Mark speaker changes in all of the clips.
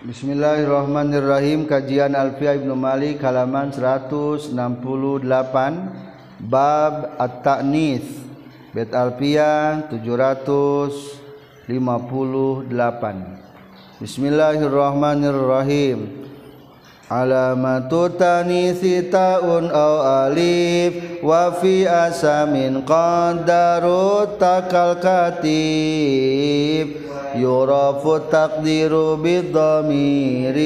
Speaker 1: Bismillahirrahmanirrahim. Kajian Alfiah Ibnu Malik halaman 168 Bab At-Ta'nis Bet Alfiah 758 Bismillahirrahmanirrahim. Alamatu tanisi ta'un aw alif wa fi asamin qadaru takal katib يرف التقدير بالضمير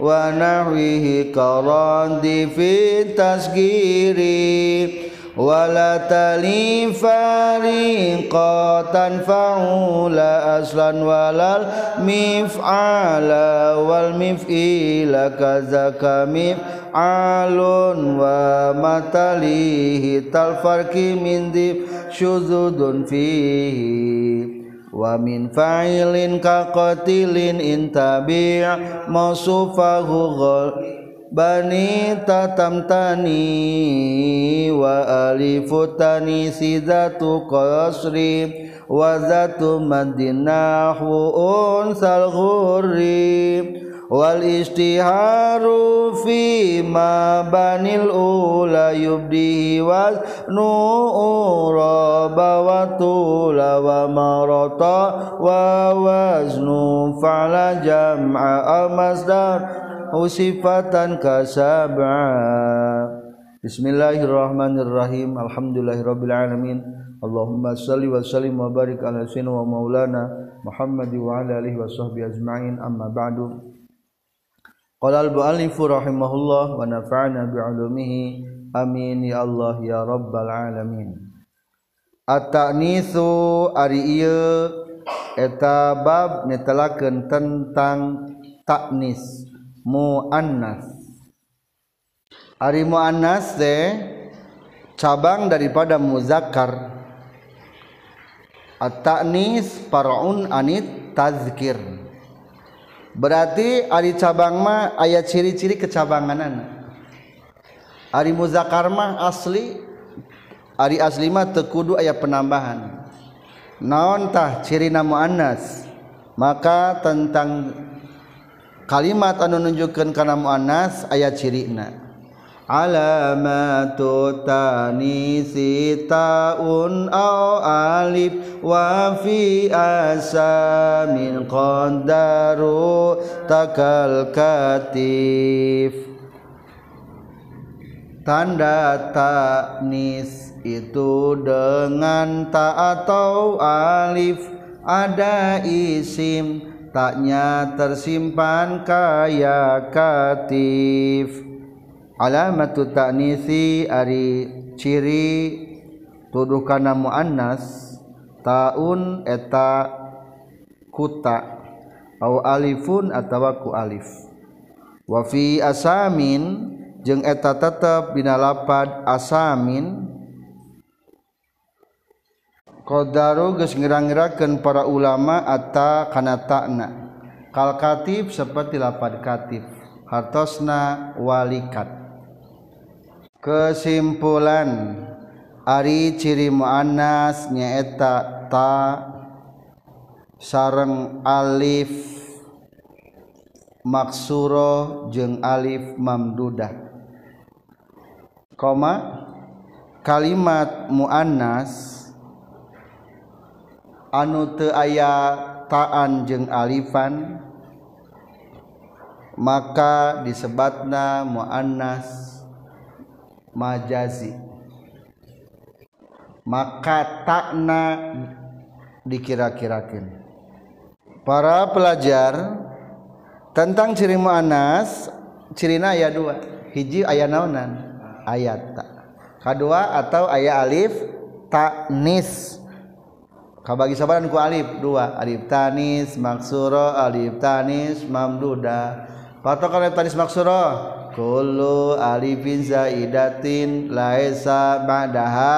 Speaker 1: ونحوه كراند في التسجير ولا تلي فريقا تنفع لا أصلا ولا المفعال والمفئيل كذاك مفعال وما تليه تالفرق من ديب شذوذ فيه wamin fa'ilin kaqatilin intabi' mausufahu bani tatamtani wa alifutani sidatu qasri wa zatu madinahu unsal ghurri. Wal istiharu fi ma banil ula yubdihi wa nu'uraba wa tula wa marata wa waznu fa'la jam'a al-masdar usifatan kasab'a Bismillahirrahmanirrahim Alhamdulillahirabbil alamin Allahumma salli wa sallim wa barik ala sayyidina wa maulana Muhammad wa ala alihi wa sahbihi ajma'in amma ba'du Qala al-mu'allif rahimahullah wa nafa'ana bi'ulumihi. Amin ya Allah ya rabbal alamin. At-ta'nitsu ari ieu eta bab netelakeun tentang taknis muannas. Ari muannas teh cabang daripada muzakkar. At-ta'nis far'un anit tazkir berarti Ari cabangma ayat ciri-ciri kecabanganan. Ari muzakarmah asli Ari aslima tekudu ayat penambahan. Naontah ciri cirina Anas maka tentang kalimat anu nunjukkan karena mu'annas ayat cirina. Alamatu tanisi taun au alif wa fi asamin qadaru takal katif. Tanda taknis itu dengan ta atau alif. Ada isim taknya tersimpan kaya katif alamatu ta'nisi ari ciri tuduh kana muannas taun eta kuta au alifun atawa ku alif. Wa fi asamin jeung eta tetep dina lapad asamin. Qadaru geus ngira-ngirakeun para ulama atta kana ta'na kal katib seperti lapad katib. Hartosna walikat kesimpulan Ari ciri muanas nyaeta ta sareng alif maksuro jeung alif mamdudah. Koma kalimat muannas anu teu aya taan jeung alifan maka disebatna muannas majazi. Maka takna dikira-kirakan para pelajar tentang ciri mu'anas cirina ayat dua. Hiji ayat naonan? Ayat tak kedua atau ayat alif taknis kabagi sabaran ku alif dua. Alif tanis maksuro. Alif tanis mamduda. Patokan alif tanis maksuro. Kullu alifin zaidatin laisa ba'daha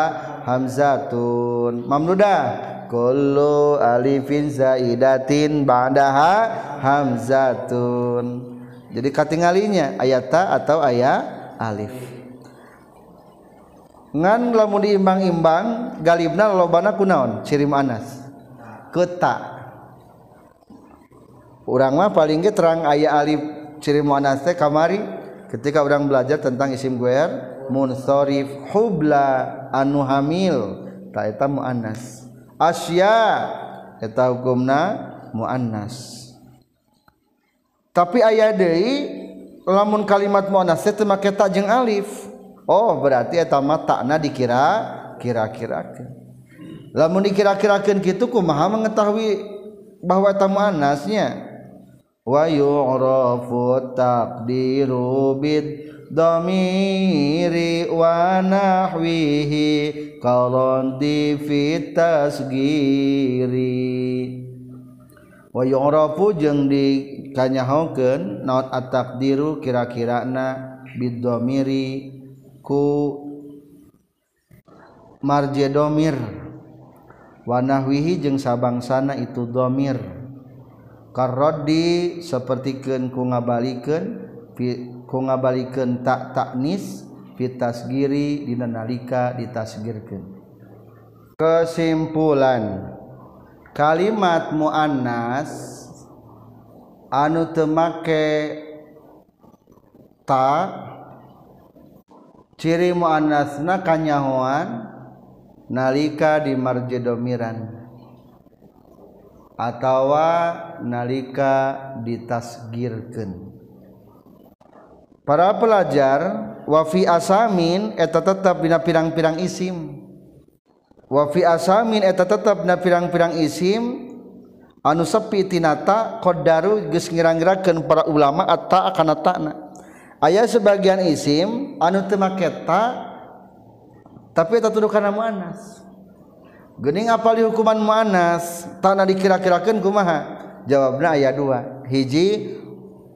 Speaker 1: hamzatun. Mamdudah kullu alifin zaidatin ba'daha hamzatun. Jadi katingalinya ayat ta atau ayat alif. Ngan lamun diimbang-imbang galibna lobana kunaon? Ciri muannas keta. Orang mah paling ge terang aya alif ciri muannas teh kamari ketika orang belajar tentang isim guer munsharif hubla anu hamil. Ta eta muannas. Asya eta hukumna muannas. Tapi aya deui lamun kalimat muannas teh make ta jeung alif. Oh berarti eta mah takna dikira kira-kirakeun. Lamun dikira-kirakeun kitu kumaha mengetahui bahwa eta muannasnya wa yu'rafu taqdiru bid damiri wa nahwihi qalandi fi tasgiri. Wa yu'rafu jeung dikanyahokeun naon at-taqdiru kira-kirana bid damiri ku marje domir. Wanahwihi jeung sabangsana itu domir karrodi sepertikan ku ngabalikan ku ngabalikan tak taknis fitas giri dinanalika ditasgirkan. Kesimpulan kalimat mu'annas anu temake ta ciri mu'annasna kanyahoan nalika di marjedomiran. atawa nalika ditasgirkan para pelajar wafi asamin eta tetap dina pirang-pirang isim. Wafi asamin eta tetap dina pirang-pirang isim anu sepi tinata qaddaru geus ngirang-ngirakeun para ulama atta kana ta'na aya sebagian isim anu teu make ta tapi eta tuduh kana muannas. Gening apali hukuman manas tanah dikira-kirakan kumaha? Jawabnya ayat dua. Hiji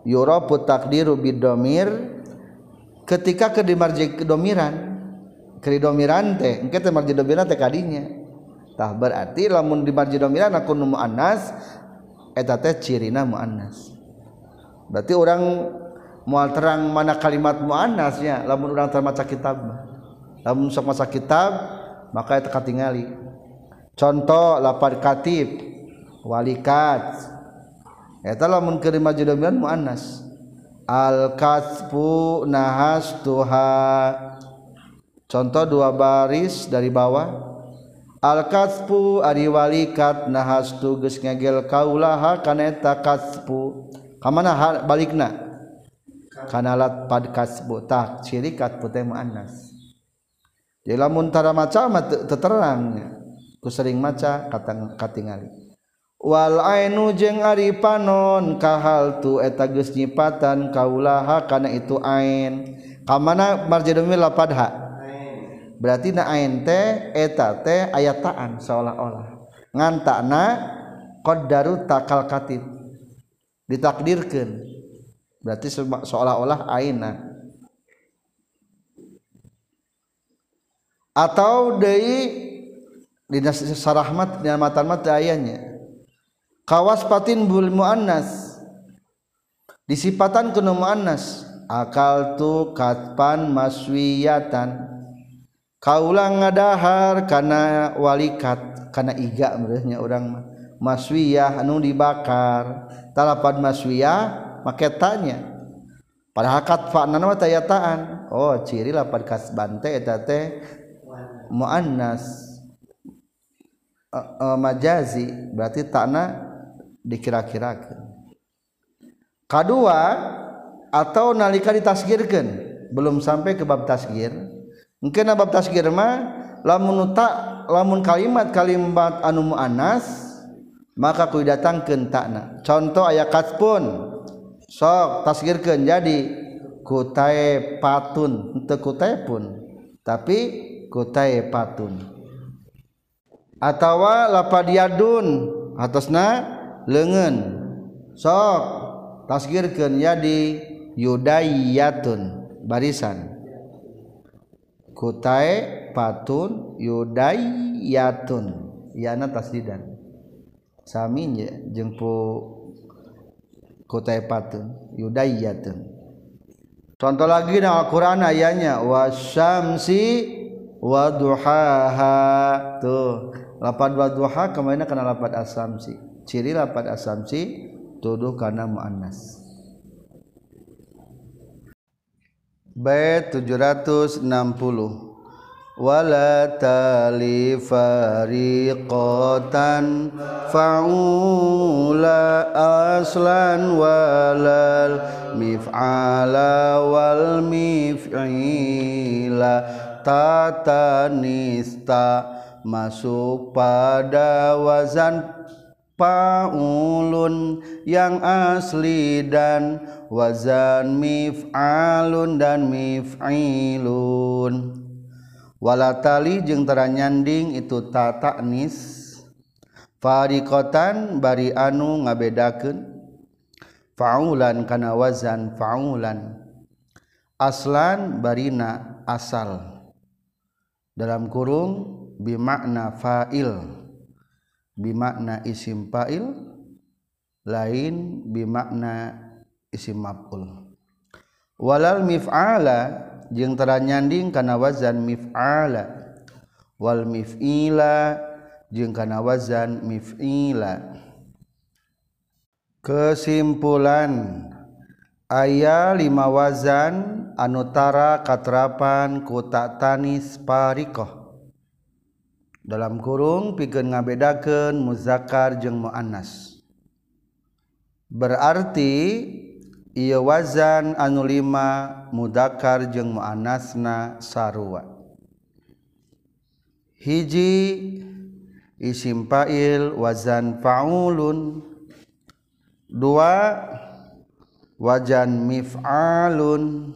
Speaker 1: yurapu takdiru bidomir. Ketika kedimarji kedomiran kedidomiran teh engke teh marji domiran teh kadinya. Tah berarti lamun dimarji domiran aku nu muannas eta teh cirina muannas. Berarti orang mual terang mana kalimat muannasnya lamun orang termaca kitab lamun sok maca kitab maka eta katingali. Contoh lapar katib walikat. Eta lamun keur majdudan muannas. Al kasbu nahas tuha. Contoh dua baris dari bawah. Al kasbu ari walikat nahas tu geus ngegel kaulaha kana eta kasbu. Kamana balikna? Kana lat pad kasbu. Tah ciri kasbu teh muannas. Jadi lamun tara maca mah kusering maca kata katingali. Wal ainu jeung ari panon kahal tu eta geus nyipatan kaulaha kana itu ain. Kamana marjadumi lapad berarti na ain teh eta teh ayataan seolah-olah. Ngantakna qaddaru takal katib. Ditakdirkan berarti seolah-olah aina. Atau dari dinas sarahmat ni'matan mata ayanya kawas patin bul muannas. Disipatan kuno muannas. Akal tu katpan maswiyatan. Kaulang ngadahar kana walikat kana iga merenya orang maswiyah anu dibakar. Talapan maswiyah maketanya. Padahal katfana nama tayataan oh ciri lapad kasbante eta teh muannas uh, uh, majazi berarti takna dikira-kirakan. Kedua atau nalika ditasgirkan belum sampai ke bab tasgir mungkin bab tasgir mah lamun tak lamun kalimat kalimat anu muannas maka ku datangkeun takna. Contoh aya kasbun sok tasgirkeun jadi kutai patun teu kutai pun tapi kutai patun. atawa lapadiadun atasna lengan. Sok tasgirkeun jadi yudayatun barisan. Kutai patun yudayatun yana tasdidan. Sami jeung pu kutai patun yudayatun contoh lagi dalam Al-Qur'an ayatnya wasyamsi waduhaha tuh. Lapan waduha ke mana kena lapan asamsi ciri lapan asamsi tuduh karena muannas. Bait 760 wala tali fariqatan fa'ula aslan walal mif'ala wal mif'ila tatanista masuk pada wazan paulun yang asli dan wazan mif'alun dan mif'ilun. Walatali jeung ternyanding itu tataknis farikotan bari anu ngabedakeun. Faulan kana wazan faulan. Aslan barina asal. Dalam kurung bimakna fa'il. Bimakna isim fa'il. Lain bimakna isim maf'ul. Walal mif'ala jeung ternyanding kana wazan mif'ala. Wal mif'ila jeung kana wazan mif'ila. Kesimpulan aya lima wazan anutara katrapan ku tak tanis parikoh dalam kurung pikeun ngabedakeun muzakkar jeung muannas. Berarti ia wazan anu lima mudakar jeung muannasna sarua. Hiji isim fa'il wazan fa'ulun. Dua wazan mif'alun.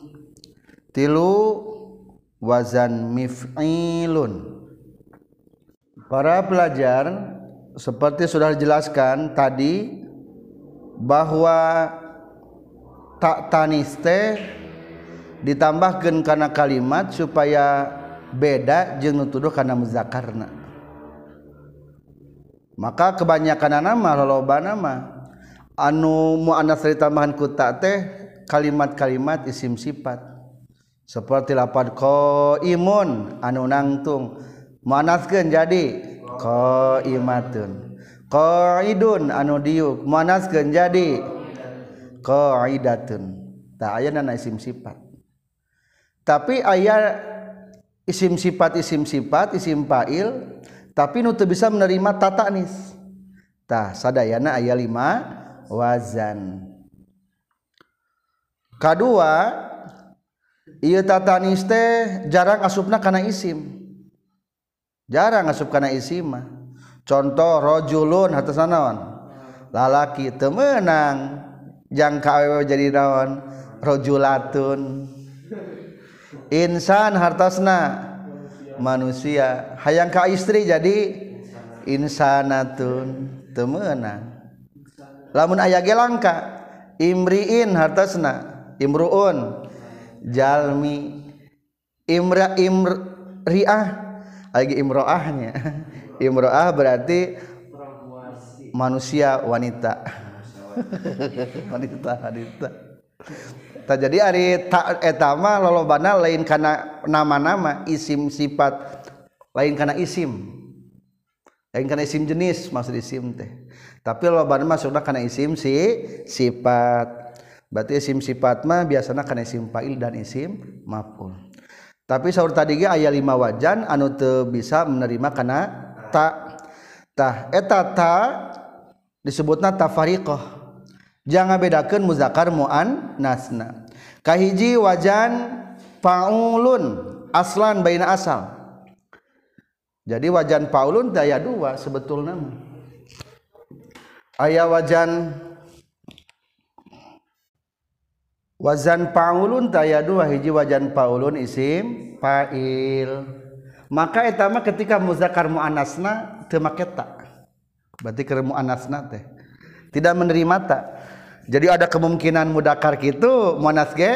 Speaker 1: Tilu wazan mif'ilun. Para pelajar seperti sudah dijelaskan tadi bahwa tak taniste ditambahkan karena kalimat supaya beda jeung nutuduh karena muzakarna. Maka kebanyakan nama loba nama anu muannas ditambahan ku tak teh kalimat-kalimat isim sifat seperti lapad imun anu nangtung manaskeun jadi. Qaimatun. Qaidun anu diuk. Manaskeun jadi. Qaidatun. Tah aya na isim sifat. Tapi aya isim sifat isim sifat isim fa'il tapi nu bisa menerima tatanis tah sadayana aya lima wazan. Kedua ieu tatanis teh jarang asupna kana isim. Jarang asup kana isim mah. Contoh rajulun hatasna naon lalaki temenang jangka jadi naon? Rojulatun. Insan hartasna. Manusia. Hayang ka istri jadi insanatun. Temenang lamun aya ge langka imriin hartasna. Imruun. Jalmi. Imra imriah lagi imroahnya. Imroah berarti manusia wanita. Wanita wanita. Tak jadi hari tak etama lolobana lain karena nama-nama isim sifat lain karena isim. Lain karena isim jenis maksud isim teh. Tapi lolobana mah sudah karena isim si sifat. Berarti isim sifat mah biasanya karena isim fa'il dan isim maf'ul tapi sahur tadi ge aya lima wajan anu teu bisa menerima karena taktah eta ta disebutna tafariqah jangan bedakan muzakkar mu'an nasna kahiji wajan paulun aslan baina asal. Jadi wajan paulun daya dua sebetulnya ayah wajan wazan paulun daya dua hiji wajan paulun isim fa'il. Maka etama ketika muzakkar muannasna teu make tak berarti keur muannasna teh. Tidak menerima tak jadi ada kemungkinan mudakar gitu monas ge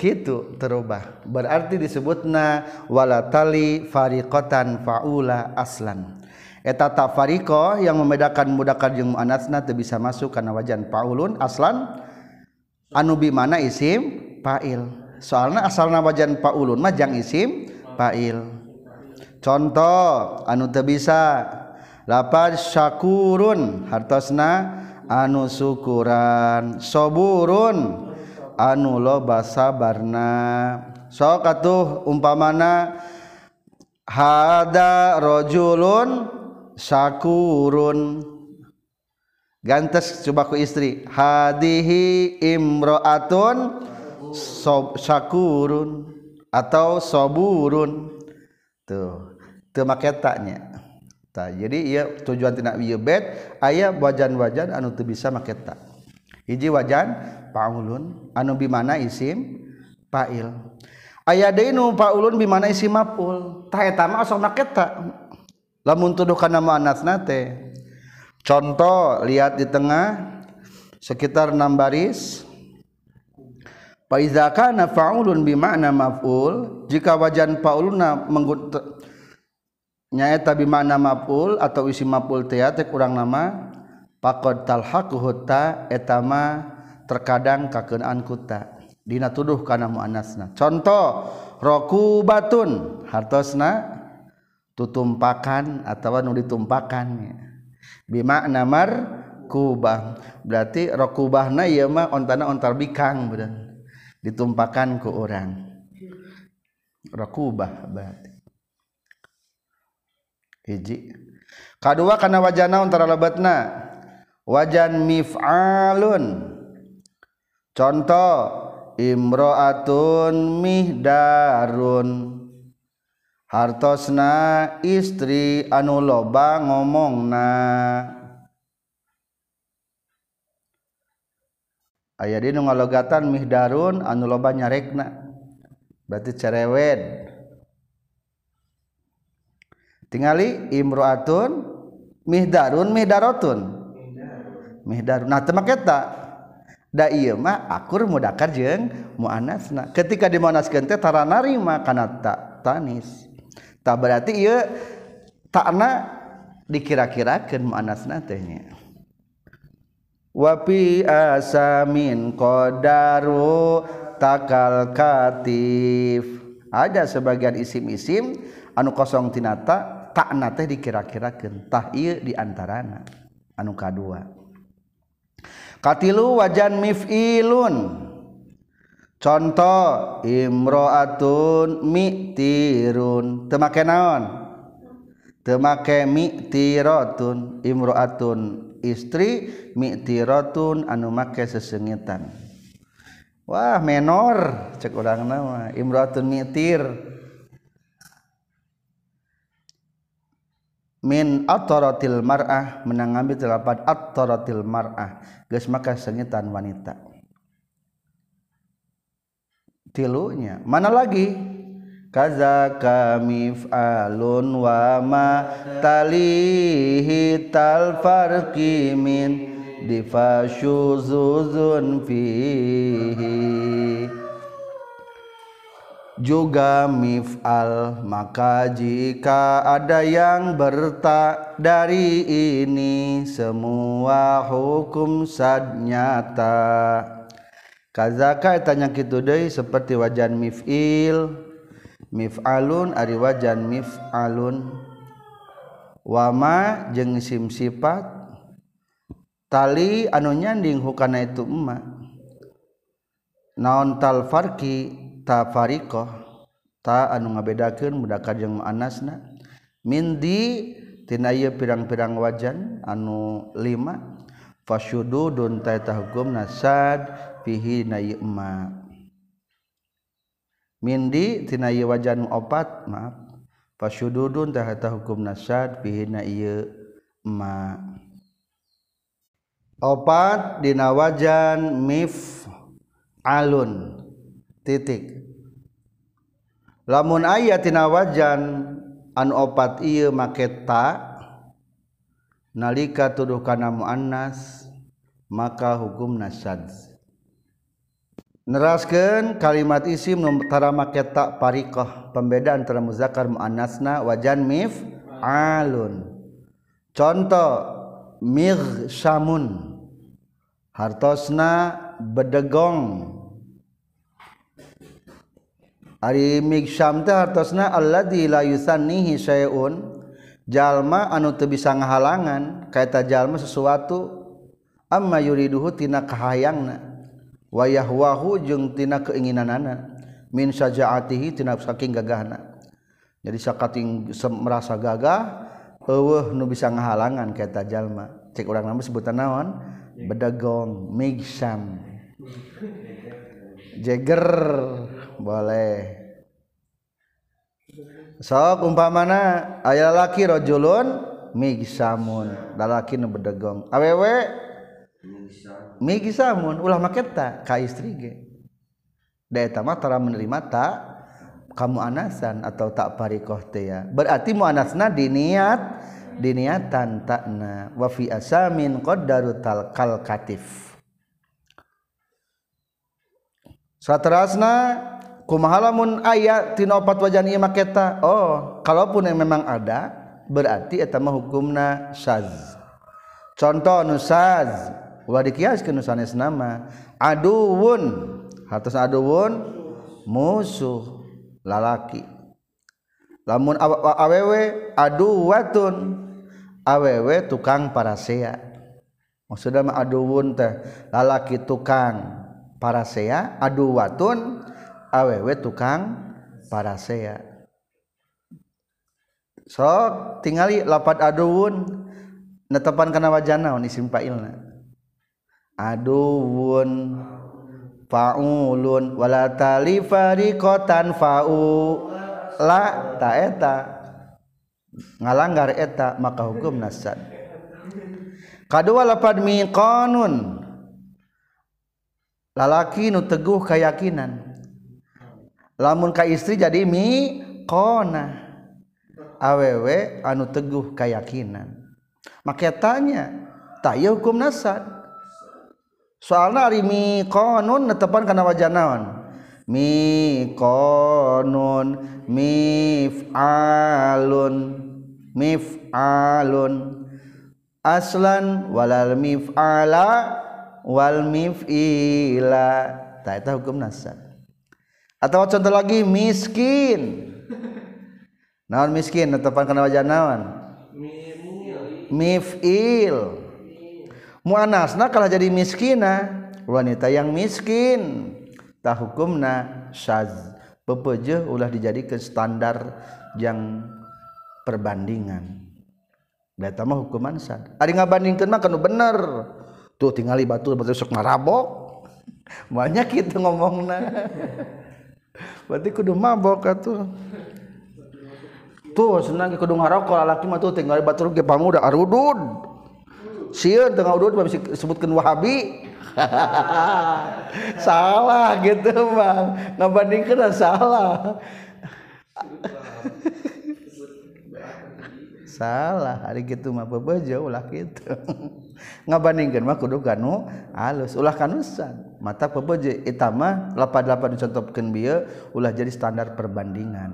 Speaker 1: gitu terubah. Berarti disebutna walatali fariqatan faula aslan. Eta tafariqo yang membedakan mudakar jeung muannasna teu bisa masuk karena wajan faulun aslan anubi mana isim? Pail soalnya asal nawajan paulun majang isim fa'il. Contoh anu teu bisa. Lapar syakurun hartosna anu syukuran. Soburun anu loba sabarna. Sok atuh umpamana hada rajulun syakurun. gantes coba ku istri. Hadihi imro'atun sob syakurun atau soburun. Tuh tuh maketanya tak jadi iya tujuan tidak ieu bed ayah wajan-wajan anu teu bisa maketa hiji wajan paulun anu bimana isim? Fa'il aya deui nu paulun bimana isim maf'ul tah eta mah sok make lamun tuduh kana muannats teh. contoh lihat di tengah sekitar 6 baris. Faiza kana faulun bima'na maf'ul jika wajan fauluna menggut nyaeta bima'na maf'ul atau isi maf'ul teh teh kurang nama faqad talhaquhu ta etama terkadang kakeunaan kuta. Dina tuduh kana muannasna. Contoh rakubatun hartosna tutumpakan Atau nu ditumpakan. ya. bimakna mar kubah. Berarti rokubahna ya mah ontana ontar bikang beran ditumpakan ke orang rokubah berarti. Hiji. Kedua karena wajana ontara lebatna wajan mif'alun. Contoh imro'atun mihdarun. hartosna istri anu loba ngomongna. Aya di nu ngalogatan mihdarun anu loba nyarekna. Berarti cerewet. Tingali imroatun mihdarun mihdarotun mihdarun nah temak eta da ieu mah akur mudakar jeung muannasna ketika dimonaskeun teh tara narima kana ta tanis. tak berarti ia takna dikira-kirakan muanas tehnya wapi asamin kodaru takal katif. Ada sebagian isim-isim anu kosong tinata tak nate dikira-kirakan tah iya diantarana anu kadua katilu wajan mif'ilun. Contoh imroatun mi'tirun. Temake naon? Temake mi'tiratun imroatun. Istri mi'tiratun anu make sesengitan wah menor cek urang nama. Imroatun mi'tir. Min ataratil mar'ah menang ambil telapat ataratil mar'ah. Geus maka sengitan wanita tilunya. Mana lagi? Kaza kamif alun wa ma talihi tal farqi min fihi. Juga mif'al maka jika ada yang bertak dari ini semua hukum sad nyata kazaka tanya kitu deui seperti wajan mif'il mif'alun ari wajan mif'alun. Wama jeung sim sifat tali anu nyanding hukana itu emma. Naon tal farqi ta fariqah ta anu ngabedakeun mudakar jeung muannasna mindi tina pirang-pirang wajan anu lima. fasyududun dun hukum nasad fihi na yema mindi tina ieu wajan opat maaf. Fasyududun tahta hukum nasad fihi na ieu ma opat dina wajan mif alun titik. Lamun aya tina wajan an opat ieu make ta nalika tuduh kana muannas maka hukum nasad neraskan kalimat isim numtara maketa parikoh pembeda antara muzakar muannasna wajan mif alun. Contoh mighsamun hartosna bedegong. Ari migsam teh hartosna alladzi la yusannihi syai'un. Jalma anu teu bisa ngahalangan kaita jalma sesuatu amma yuriduhu tina kahayangna. Wa yahwahu jeung tina keinginanana. Min sajaatihi tina saking gagahna. Jadi sakating merasa gagah eueuh nu bisa ngahalangan kata jalma. Cek urang nama sebutan naon? Bedegong migsam. Jeger boleh. Sok umpamana aya laki rajulun migsamun. Lalaki nu bedegong awewe migsamun ulah maketa ka istri ge. Da eta mah tara menerima tak kamu anasan atau tak parikoh teh ya. Berarti mu anasna diniat diniatan takna wa fi asamin qaddaru kal katif. Satrasna kumahalamun ayat tina opat wajan ieu maketa oh kalaupun yang memang ada berarti eta mah hukumna syaz contoh nu syaz ulah dikiaskeun nu sanesna mah aduun hartos aduun musuh. Lalaki. Lamun awewe aduwatun. Awewe tukang parasea. Maksudnya mah aduun teh lalaki tukang parasea aduwatun awewe tukang parasea. Sok tingali lapat aduun netepan kana wajana naon isim fa'ilna? Aduwun faulun wala tali fariqatan fa'u. La ta eta. Ngalanggar eta maka hukum nasad kadua lapad miqanun. Lalaki nu teguh keyakinan lamun ka istri jadi miqona. Awewe anu teguh keyakinan maka tanya tak ya hukum nasad soalnya ari mi konun netepan karena wajah naon? Mi konun mif alun mif alun aslan walal mif ala wal mif ila tak itu hukum nasab atau contoh lagi miskin. Naon miskin? Netepan karena wajah naon? Mifil. muanasna kalah jadi miskina wanita yang miskin tak hukumna syaz pepeje ulah dijadikan standar yang perbandingan Eta mah hukuman sad. Ari ngabandingkeun mah kana bener. Tuh tingali batu batu sok marabok. Banyak kitu ngomongna. Berarti kudu mabok atuh. Tuh senang kudu ngarokok lalaki mah tuh tingali batu ge pamuda arudud. siun tengah udut mah bisa sebutkan wahabi. Salah gitu bang. Ngebandingkan salah. Salah. Hari gitu mah bebeja ulah gitu. Ngabandingkeun mah kudu kanu alus ulah kanusan. Mata bebeja eta mah lapad-lapad dicontopkeun bieu ulah jadi standar perbandingan.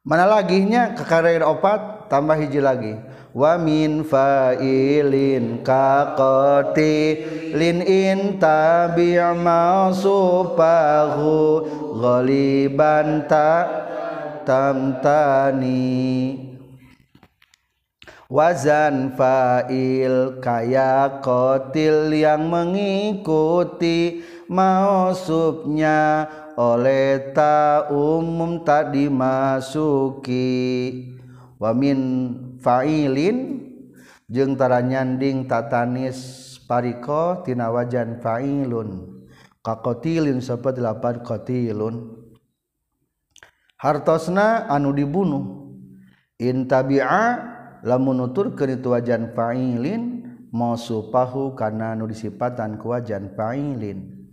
Speaker 1: Mana lagi nya kekarir opat tambah hiji lagi. Wa min fa'ilin ka qatilin in tabi' mausupahu ghaliban ta tamtani. Wazan fa'il kaya qatil yang mengikuti mausubnya oleh ta umum tak dimasuki wamin failin jengtara nyanding tatanis pariko tina wajan failun. Kakotilin seperti lapan kotilun. Hartosna anu dibunuh. Intabi'a lamun nuturkeun itu wajan failin mausupahu kana nu disipatan ku wajan failin.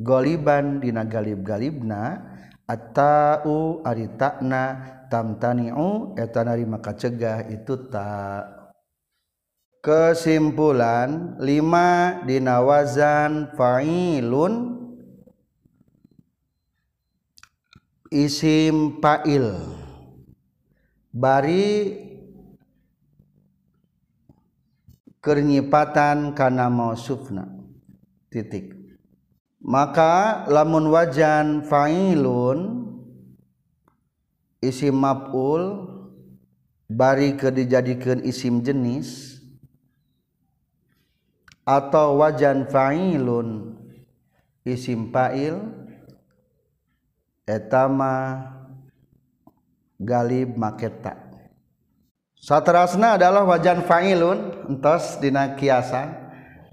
Speaker 1: Goliban dina galib-galibna atau aritakna tamtani'u eta narima kacegah itu tak. Kesimpulan lima dina wazan fa'ilun. Isim fa'il. Bari kernyipatan kana mausufna. Titik. Maka lamun wajan fa'ilun isim maf'ul bari ke dijadikan isim jenis atau wajan fa'ilun isim fa'il etama galib maketa. Satrasna adalah wajan fa'ilun entos dina kiasan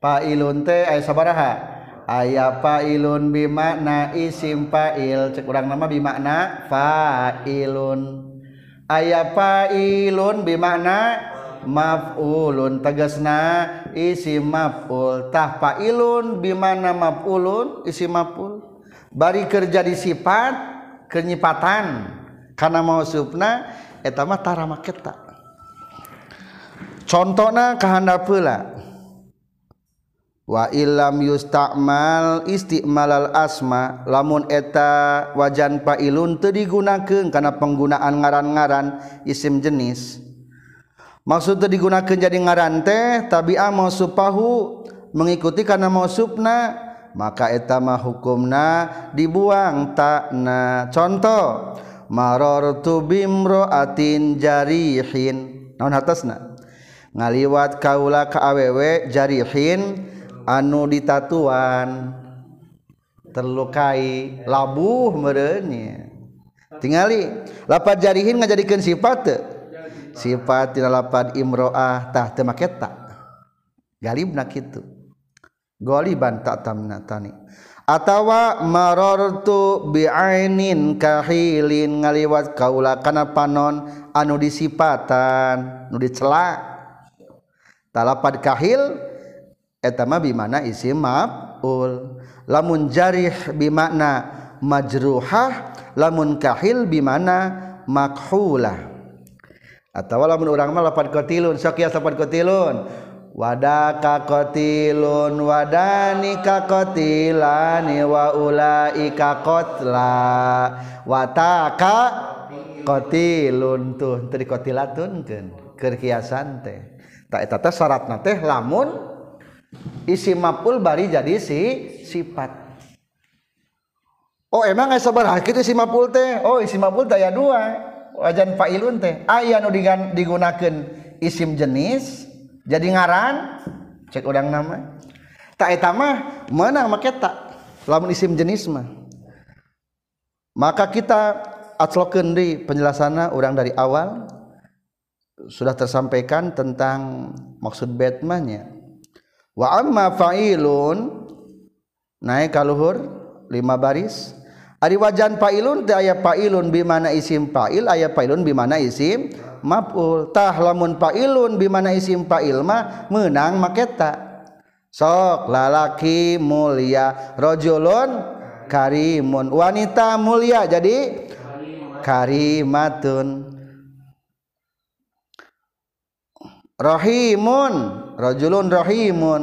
Speaker 1: fa'ilun teh aya sabaraha. aya failun bimakna isim fail. Cek urang nama bimakna failun. Aya failun bimakna maf'ulun. Tegasna isim maf'ul. Tah failun bimana maf'ulun isim maf'ul. Bari kerja di sifat kenyipatan. Karena mau supna eta mah tara maketa contohna kahandap pula wa ilam yusta'mal istimalal asma. Lamun eta wajan pailun teu digunakeun kana penggunaan ngaran-ngaran isim jenis. Maksud teu digunakeun jadi ngaran teh tabi'a mausufahu mengikuti kana mausufna maka eta mah hukumna dibuang takna contoh marartu bimra'atin jarihin. Naon hatasna? Ngaliwat kaula ka awewe jarihin anu ditatuan. Terlukai labuh merenya tingali lapat jarihin ngajadikan sifat sifat tina lapat imro'ah tah temake tak galibna kitu. Goliban tak tamna tani. Atawa marortu bi'ainin kahilin ngaliwat kaula kana panon anu disipatan nu dicela. Talapad kahil etama bimana isi maf'ul. Lamun jarih bimakna majruhah lamun kahil bimana makhulah. Atau lamun urang mah lapan kotilun sok ya lapan kotilun. Wadaka kotilun wadani ka kotilani wa ulaika kotla. Wataka kotilun tuh tadi kotilatun kan kerkiasan teh. Tak eta teh syaratna teh lamun isi mapul bari jadi si sifat. Oh emang aya sabaraha kitu isi mapul teh. Oh isi mapul teh aya dua. Wajan fa'ilun teh. Aya nu digunakeun isim jenis jadi ngaran cek udang nama. Tak eta mah meunang make tak lamun isim jenis mah. Maka kita atslokeun di penjelasanna urang dari awal sudah tersampaikan tentang maksud betmahnya wa amma fa'ilun. Naik kaluhur lima baris. Ari wajan fa'ilun teh aya fa'ilun bi mana isim fa'il aya fa'ilun bi mana isim maf'ul. Tah lamun fa'ilun bi mana isim fa'il mah meunang maketa. Sok lalaki mulia rajulun karimun. Wanita mulia jadi karimatun. rohimun rajulun rohimun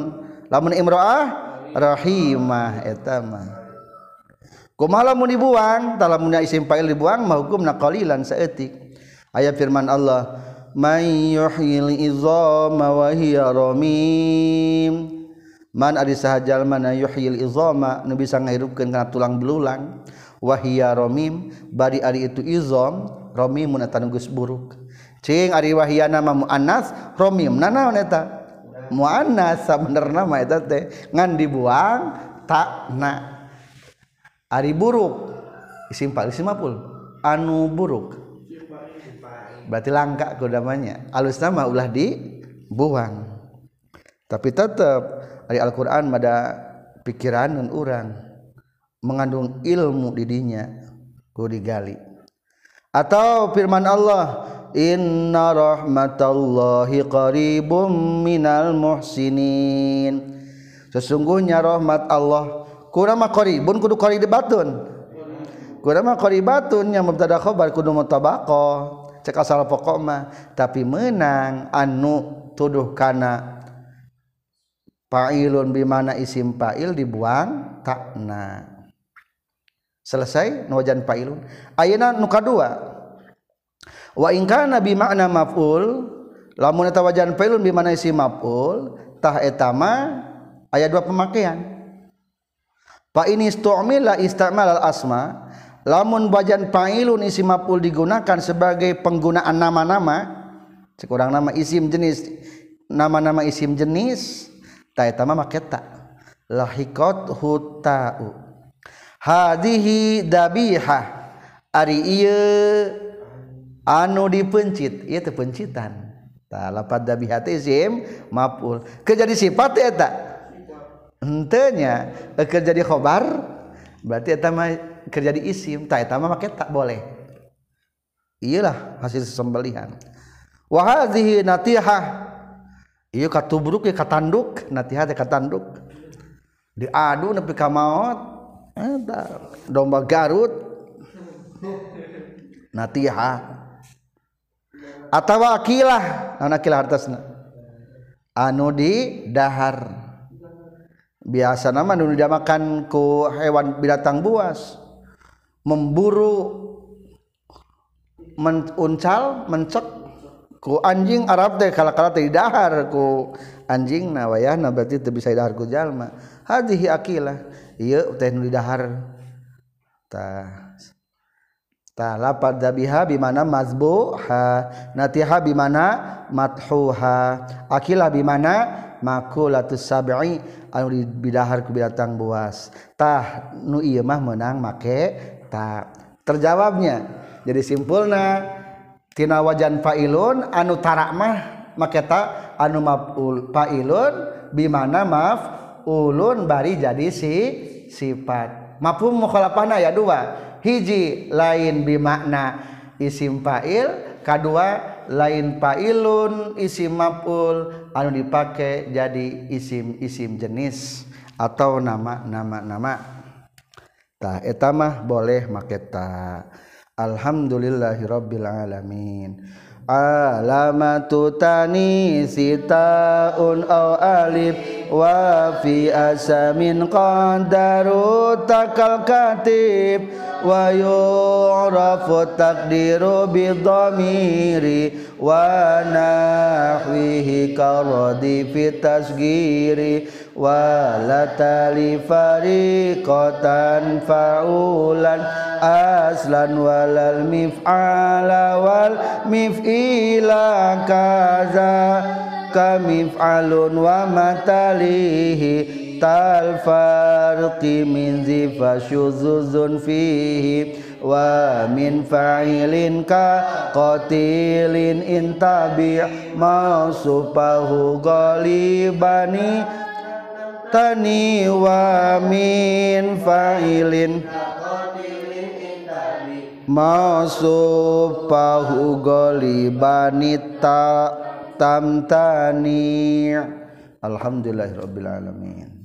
Speaker 1: lamun imroah rohimah etama kumaha lamun dibuang? Talamunnya isim fa'il dibuang mahukum nakolilan seetik ayat firman Allah may yuhyil izama wa hiya ramim. Man ari sahajal mana yuhyil izama nu bisa ngahirupkeun kana tulang belulang. Wa hiya ramim bari ari itu izam ramimun eta buruk. Cing ari wahyana mah muannas ramim nanaon eta? Muannas sabenerna mah eta teh. Ngan dibuang tak na. Ari buruk. Isim fa'il isim maf'ul anu buruk. Berarti langka kodamanya alus nama ulah dibuang. Tapi tetap dari Al-Quran pada pikiran dan orang mengandung ilmu didinya kudu digali. Atau firman Allah Inna rahmatallahi qaribum minal muhsinin. Sesungguhnya rahmat Allah kurama qaribun kudu qaribatun kurama qaribatun yang mubtada khabar kudu mutabaqo. Cek asal pokok mah tapi menang anu tuduh kana fa'ilun bimana isim fa'il dibuang takna. Selesai nuwajan fa'ilun. Ayeuna nu kadua? wa in kana bi makna maf'ul lamun eta wajan failun bi mana isi maf'ul tah eta mah aya dua pemakaian. Fa ini istu'mila istamal al asma lamun wajan failun isi maf'ul digunakan sebagai penggunaan nama-nama sekurang nama isim jenis nama-nama isim jenis ta eta mah make ta. Lahikot hutau. Hadhihi dabihah ari ieu anu dipencit itu pencitan. Lapat dabi hatizim mapul. Kejadi sifat ya tak entenya kerja di khobar berarti eta mah kerja di isim. Tak eta mah make tak boleh. Iyalah hasil sembelihan. Wa hadhihi natihah. Ieu katubruk ya katanduk natihah teh katanduk diadu nepi ka maot. Domba Garut. Natihah atawa akilah naon akilah hartasna? Anu di dahar. Biasa nama anu makan ku hewan binatang buas. Memburu menuncal mencek ku anjing Arab teh kala kala teh dahar ku. Anjing na wayahna berarti teu bisa dahar ku jalma. Hadhihi akilah. Ieu teh nu di dahar. Tah. Lapat dabiha bimana mazbuha. Natiha bimana mathuha akilah bimana makulatus sab'i. Anu bidahar ku binatang buas. Tah nu ieu mah menang make ta. Terjawabnya jadi simpulna tina wajan fa'ilun anu tarak mah make ta anu maf'ul fa'ilun bimana maf ulun bari jadi si sifat. Mafhum mukhalafahna ya dua hiji lain bimakna isim fa'il. Kedua lain fa'ilun isim maf'ul. Anu dipakai jadi isim-isim jenis atau nama-nama-nama. Tah eta mah boleh make ta. Alhamdulillahirabbil alamin. Alamatu tani sitaun au alif wa fi asamin qadaru takal katib wa yu'rafu taqdiru bi dhamiri wa nahwihi karadi fi tasgiri wa latali fariqatan fa'ulan aslan walal mif'ala wal mif'ila kaza kamif'alun wa matalihi الفرق من زف شذوذ فيه ومن فاعل كقتيل إن تبع موصفه غالبا تني ومن فاعل masuk pahu golibanita tamtani. Alhamdulillahirabbil alamin.